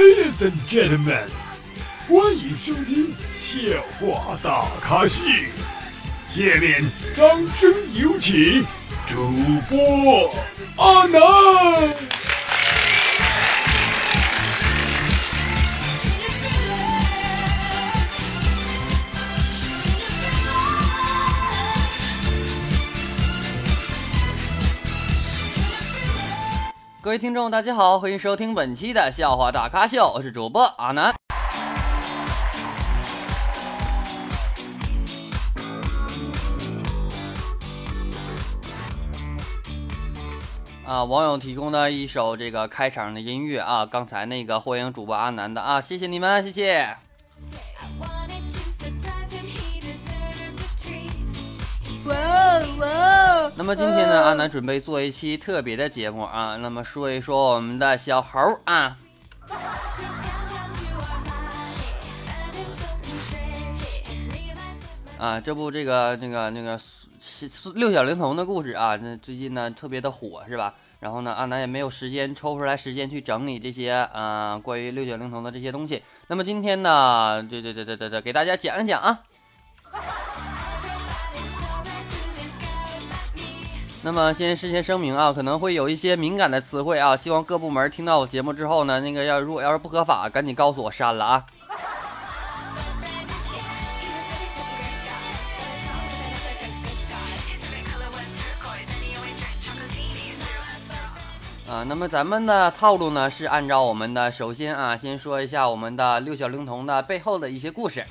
Ladies and gentlemen，欢迎收听笑话大咖秀。下面掌声有请主播阿南。各位听众，大家好，欢迎收听本期的笑话大咖秀，我是主播阿南。啊，网友提供的一首这个开场的音乐啊，刚才那个欢迎主播阿南的啊，谢谢你们，谢谢。哇那么今天呢，阿南准备做一期特别的节目啊，那么说一说我们的小猴啊。啊，这部这个那个那个六小龄童的故事啊，那最近呢特别的火是吧？然后呢，阿南也没有时间抽出来时间去整理这些啊关于六小龄童的这些东西。那么今天呢，对对对对对对，给大家讲一讲啊。那么先事先声明啊，可能会有一些敏感的词汇啊，希望各部门听到我节目之后呢，那个要如果要是不合法，赶紧告诉我删了啊。啊，那么咱们的套路呢是按照我们的，首先啊，先说一下我们的六小龄童的背后的一些故事。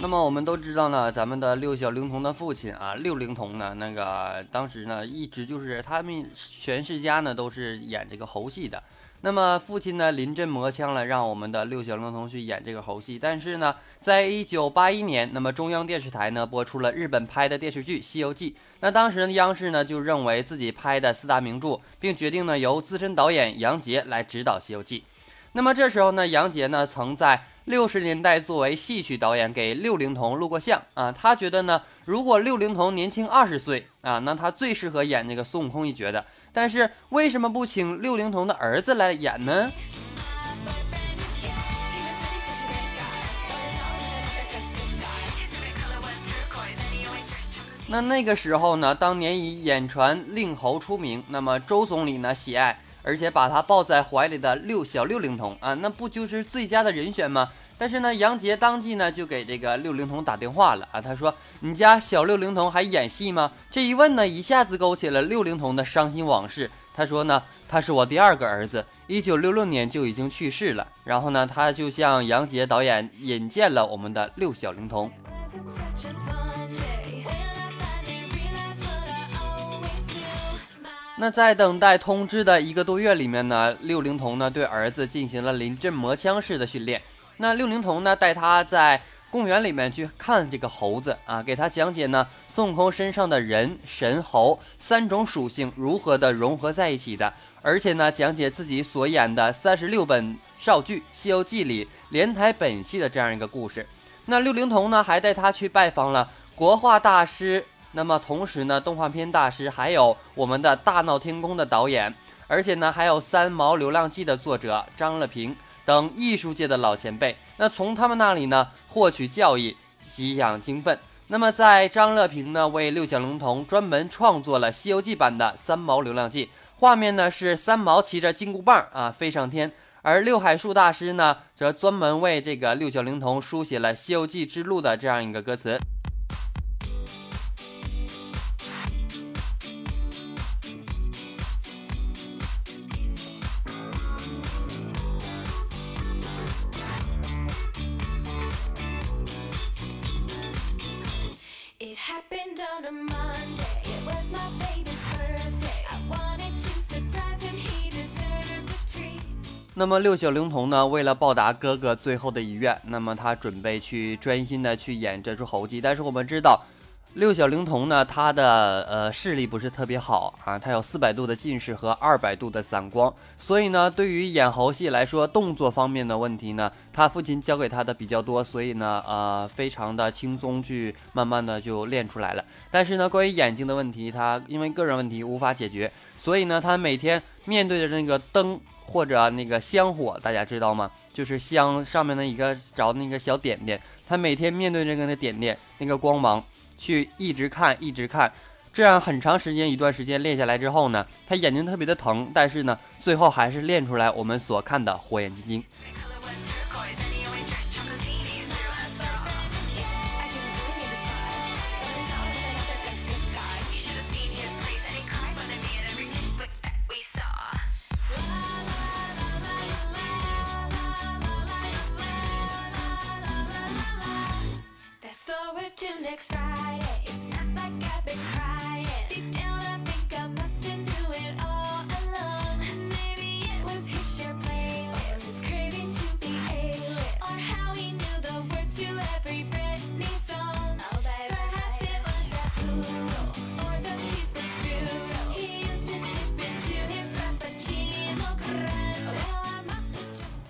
那么我们都知道呢，咱们的六小龄童的父亲啊，六龄童呢，那个当时呢，一直就是他们全世家呢都是演这个猴戏的。那么父亲呢临阵磨枪了，让我们的六小龄童去演这个猴戏。但是呢，在一九八一年，那么中央电视台呢播出了日本拍的电视剧《西游记》。那当时呢，央视呢就认为自己拍的四大名著，并决定呢由资深导演杨洁来指导《西游记》。那么这时候呢，杨洁呢曾在六十年代作为戏曲导演给六龄童录过像啊，他觉得呢，如果六龄童年轻二十岁啊，那他最适合演那个孙悟空一角的。但是为什么不请六龄童的儿子来演呢？那那个时候呢，当年以演传令猴出名，那么周总理呢喜爱。而且把他抱在怀里的六小六龄童啊，那不就是最佳的人选吗？但是呢，杨洁当即呢就给这个六龄童打电话了啊，他说：“你家小六龄童还演戏吗？”这一问呢，一下子勾起了六龄童的伤心往事。他说呢，他是我第二个儿子，一九六六年就已经去世了。然后呢，他就向杨洁导演引荐了我们的六小龄童。那在等待通知的一个多月里面呢，六龄童呢对儿子进行了临阵磨枪式的训练。那六龄童呢带他在公园里面去看这个猴子啊，给他讲解呢孙悟空身上的人神猴三种属性如何的融合在一起的，而且呢讲解自己所演的三十六本少剧《西游记》里连台本戏的这样一个故事。那六龄童呢还带他去拜访了国画大师。那么同时呢，动画片大师还有我们的大闹天宫的导演，而且呢还有三毛流浪记的作者张乐平等艺术界的老前辈。那从他们那里呢获取教益，吸养精奋。那么在张乐平呢为六小龄童专门创作了《西游记》版的三毛流浪记，画面呢是三毛骑着金箍棒啊飞上天，而六海树大师呢则专门为这个六小龄童书写了《西游记之路》的这样一个歌词。那么六小龄童呢，为了报答哥哥最后的遗愿，那么他准备去专心的去演这出猴戏。但是我们知道，六小龄童呢，他的呃视力不是特别好啊，他有四百度的近视和二百度的散光，所以呢，对于演猴戏来说，动作方面的问题呢，他父亲教给他的比较多，所以呢，呃，非常的轻松去慢慢的就练出来了。但是呢，关于眼睛的问题，他因为个人问题无法解决，所以呢，他每天面对着那个灯或者那个香火，大家知道吗？就是香上面的一个着那个小点点，他每天面对着那个那点点那个光芒。去一直看，一直看，这样很长时间一段时间练下来之后呢，他眼睛特别的疼，但是呢，最后还是练出来我们所看的火眼金睛。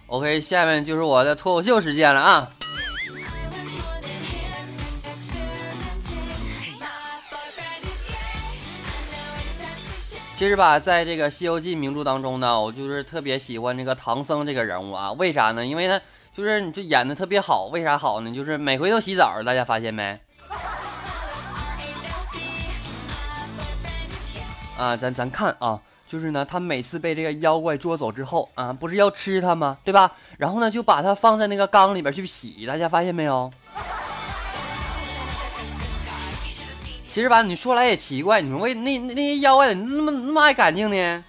OK，下面就是我的脱口秀时间了啊！其实吧，在这个《西游记》名著当中呢，我就是特别喜欢这个唐僧这个人物啊。为啥呢？因为他就是你就演的特别好。为啥好呢？就是每回都洗澡，大家发现没？啊，咱咱看啊。就是呢，他每次被这个妖怪捉走之后啊，不是要吃他吗？对吧？然后呢，就把它放在那个缸里边去洗。大家发现没有？其实吧，你说来也奇怪，你说为那那些妖怪怎么那么那么爱干净呢？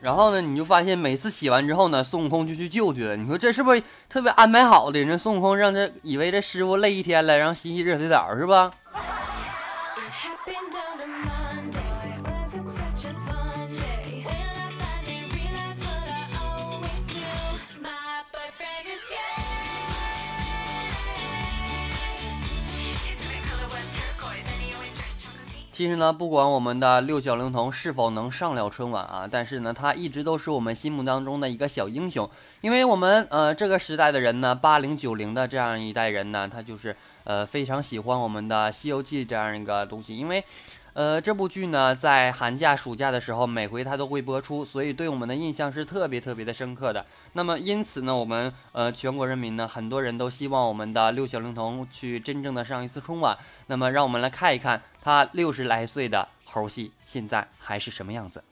然后呢，你就发现每次洗完之后呢，孙悟空就去救去了。你说这是不是特别安排好的？人孙悟空让这以为这师傅累一天了，然后洗洗热水澡是吧？其实呢，不管我们的六小龄童是否能上了春晚啊，但是呢，他一直都是我们心目当中的一个小英雄。因为我们呃这个时代的人呢，八零九零的这样一代人呢，他就是呃非常喜欢我们的《西游记》这样一个东西，因为。呃，这部剧呢，在寒假、暑假的时候，每回它都会播出，所以对我们的印象是特别特别的深刻的。那么，因此呢，我们呃全国人民呢，很多人都希望我们的六小龄童去真正的上一次春晚。那么，让我们来看一看他六十来岁的猴戏现在还是什么样子。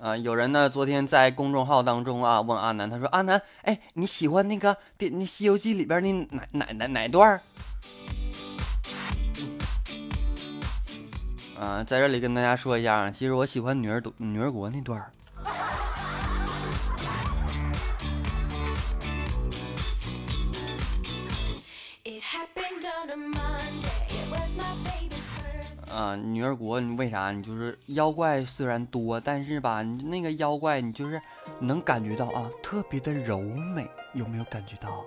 啊，有人呢，昨天在公众号当中啊，问阿南，他说：“阿南，哎，你喜欢那个电那《西游记》里边那哪哪哪哪段？”啊，在这里跟大家说一下，其实我喜欢女儿女儿国那段。啊，女儿国，你为啥？你就是妖怪虽然多，但是吧，那个妖怪，你就是能感觉到啊，特别的柔美，有没有感觉到？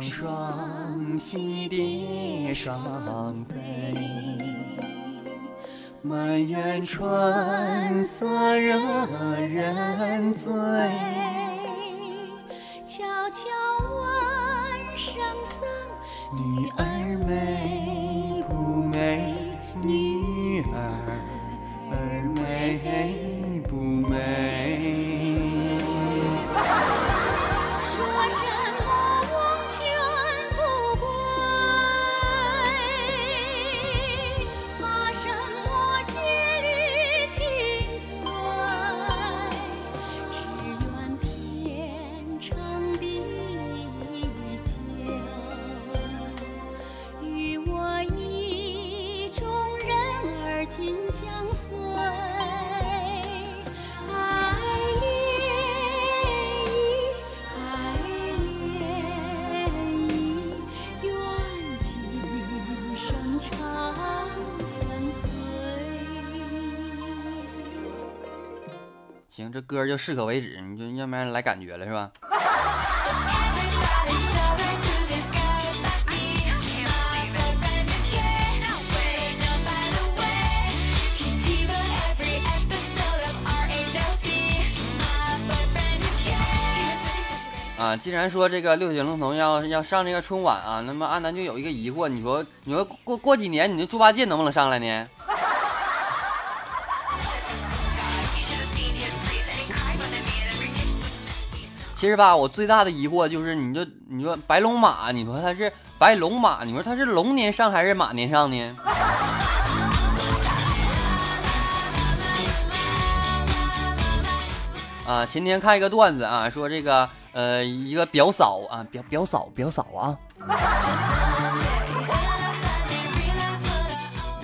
双喜蝶双飞，满园春色惹人醉。悄悄问圣僧，女儿美行，这歌就适可为止，你就要不然来感觉了是吧？啊，既然说这个六小龄童要要上这个春晚啊，那么阿南就有一个疑惑，你说你说过过几年，你那猪八戒能不能上来呢？其实吧，我最大的疑惑就是，你就你说白龙马，你说它是白龙马，你说它是龙年上还是马年上呢？啊，前天看一个段子啊，说这个呃一个表嫂啊，表表嫂表嫂啊，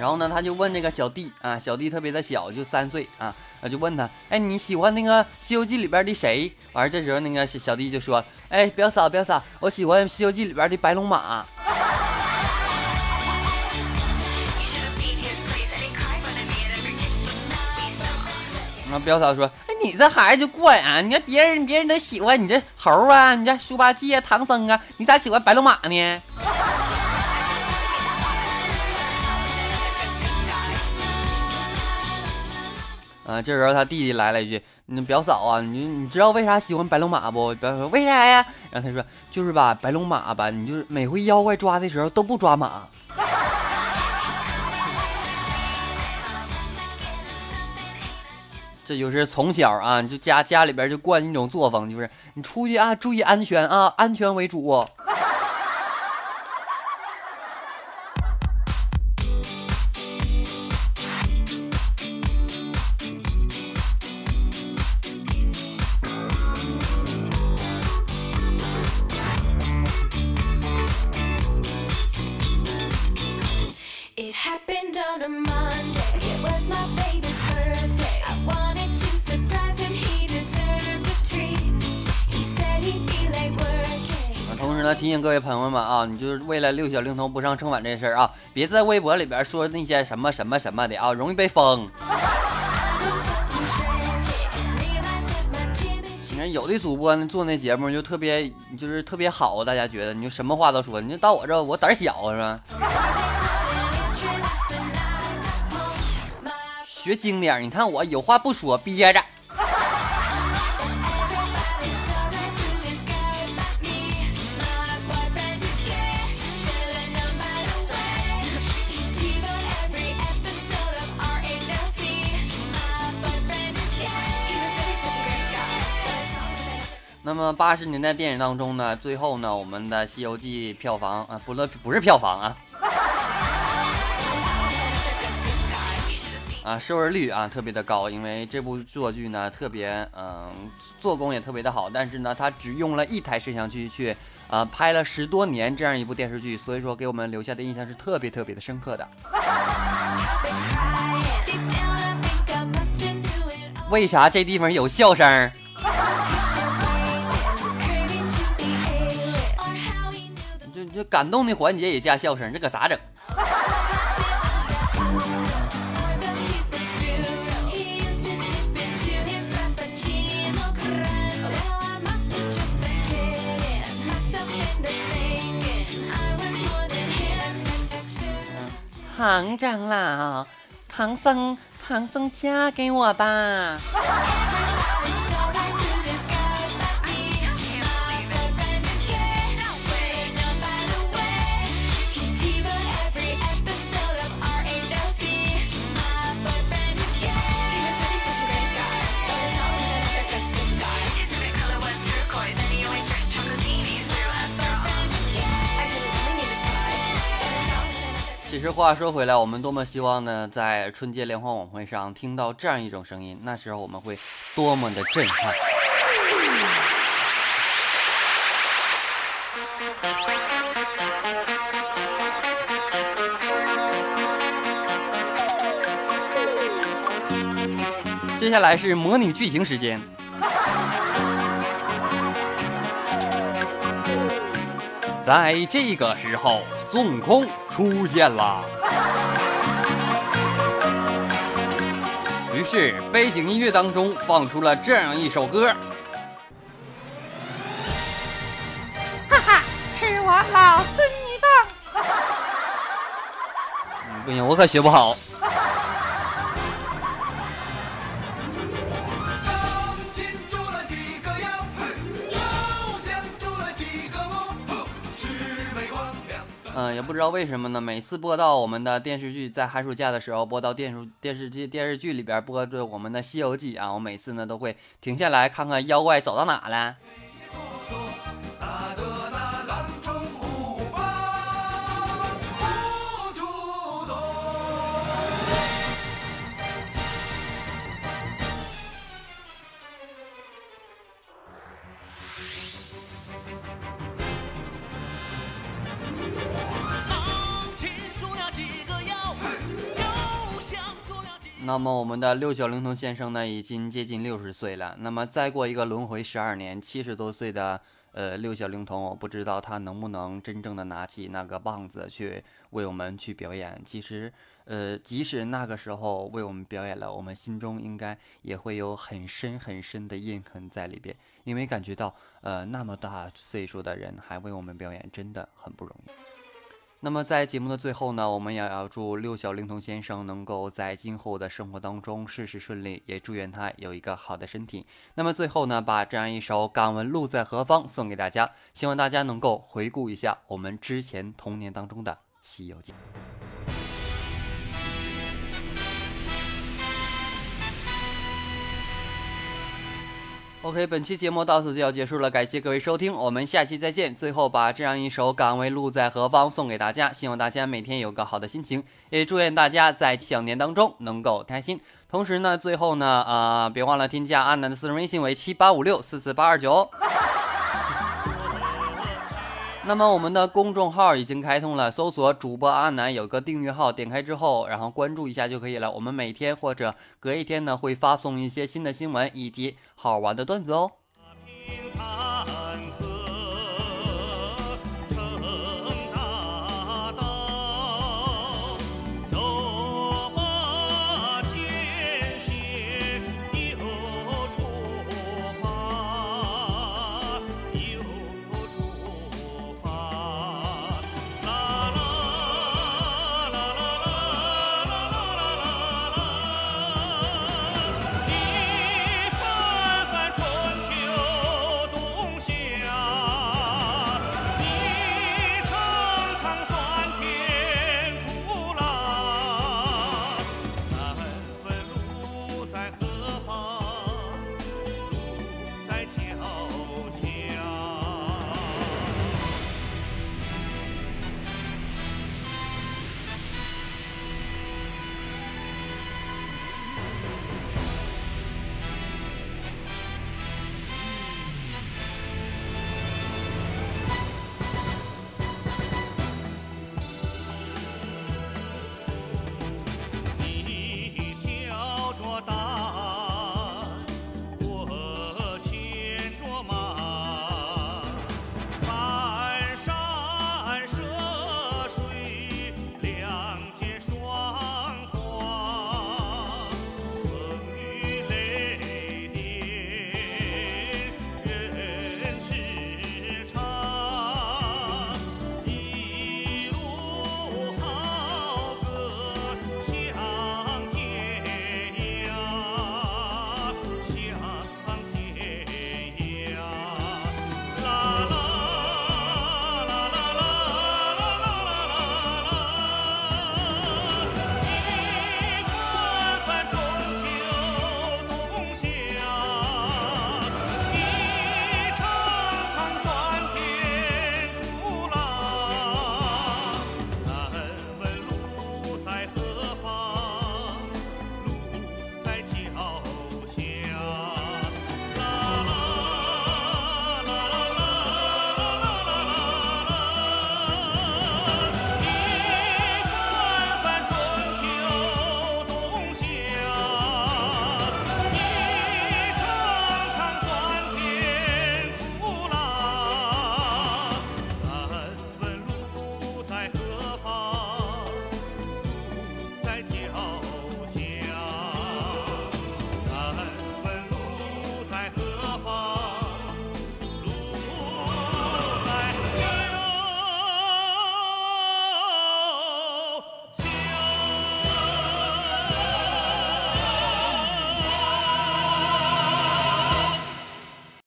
然后呢，他就问这个小弟啊，小弟特别的小，就三岁啊，啊就问他，哎，你喜欢那个《西游记》里边的谁？完了这时候那个小小弟就说，哎，表嫂表嫂，我喜欢《西游记》里边的白龙马。You should have seen his face and he cried when they made every chick. Be so close. 然后表嫂说，哎，你这孩子就怪啊，你看别人别人都喜欢你这猴啊，你这猪八戒啊、唐僧啊，你咋喜欢白龙马呢？啊，这时候他弟弟来了一句：“你表嫂啊，你你知道为啥喜欢白龙马不？”表嫂说：“为啥呀？”然后他说：“就是吧，白龙马吧，你就是每回妖怪抓的时候都不抓马。”这就是从小啊，就家家里边就惯一种作风，就是你出去啊，注意安全啊，安全为主。提醒各位朋友们啊，你就是为了六小龄童不上春晚这事儿啊，别在微博里边说那些什么什么什么的啊，容易被封。你看有的主播呢做那节目就特别就是特别好，大家觉得你就什么话都说，你就到我这我胆小是吧？学精点，你看我有话不说憋着。八十年代电影当中呢，最后呢，我们的《西游记》票房啊，不乐不是票房啊，啊，收视率啊特别的高，因为这部作剧呢特别嗯、做工也特别的好，但是呢，它只用了一台摄像机去啊、拍了十多年这样一部电视剧，所以说给我们留下的印象是特别特别的深刻的。为啥这地方有笑声这感动的环节也加笑声，这可咋整？唐长老，唐僧，唐僧嫁给我吧！其实话说回来，我们多么希望呢，在春节联欢晚会上听到这样一种声音，那时候我们会多么的震撼。接下来是模拟剧情时间。在这个时候，孙悟空出现了。于是，背景音乐当中放出了这样一首歌。哈哈，吃我老孙一棒！嗯不行，我可学不好。不知道为什么呢？每次播到我们的电视剧，在寒暑假的时候播到电视电视剧电视剧里边播着我们的《西游记》啊，我每次呢都会停下来看看妖怪走到哪了。那么我们的六小龄童先生呢，已经接近六十岁了。那么再过一个轮回十二年，七十多岁的呃六小龄童，我不知道他能不能真正的拿起那个棒子去为我们去表演。其实，呃，即使那个时候为我们表演了，我们心中应该也会有很深很深的印痕在里边，因为感觉到呃那么大岁数的人还为我们表演，真的很不容易。那么在节目的最后呢，我们也要祝六小龄童先生能够在今后的生活当中事事顺利，也祝愿他有一个好的身体。那么最后呢，把这样一首《敢问路在何方》送给大家，希望大家能够回顾一下我们之前童年当中的《西游记》。OK，本期节目到此就要结束了，感谢各位收听，我们下期再见。最后把这样一首《岗位路在何方》送给大家，希望大家每天有个好的心情，也祝愿大家在小年当中能够开心。同时呢，最后呢，啊、别忘了添加阿南的私人微信为七八五六四四八二九。那么我们的公众号已经开通了，搜索主播阿南有个订阅号，点开之后，然后关注一下就可以了。我们每天或者隔一天呢会发送一些新的新闻以及好玩的段子哦。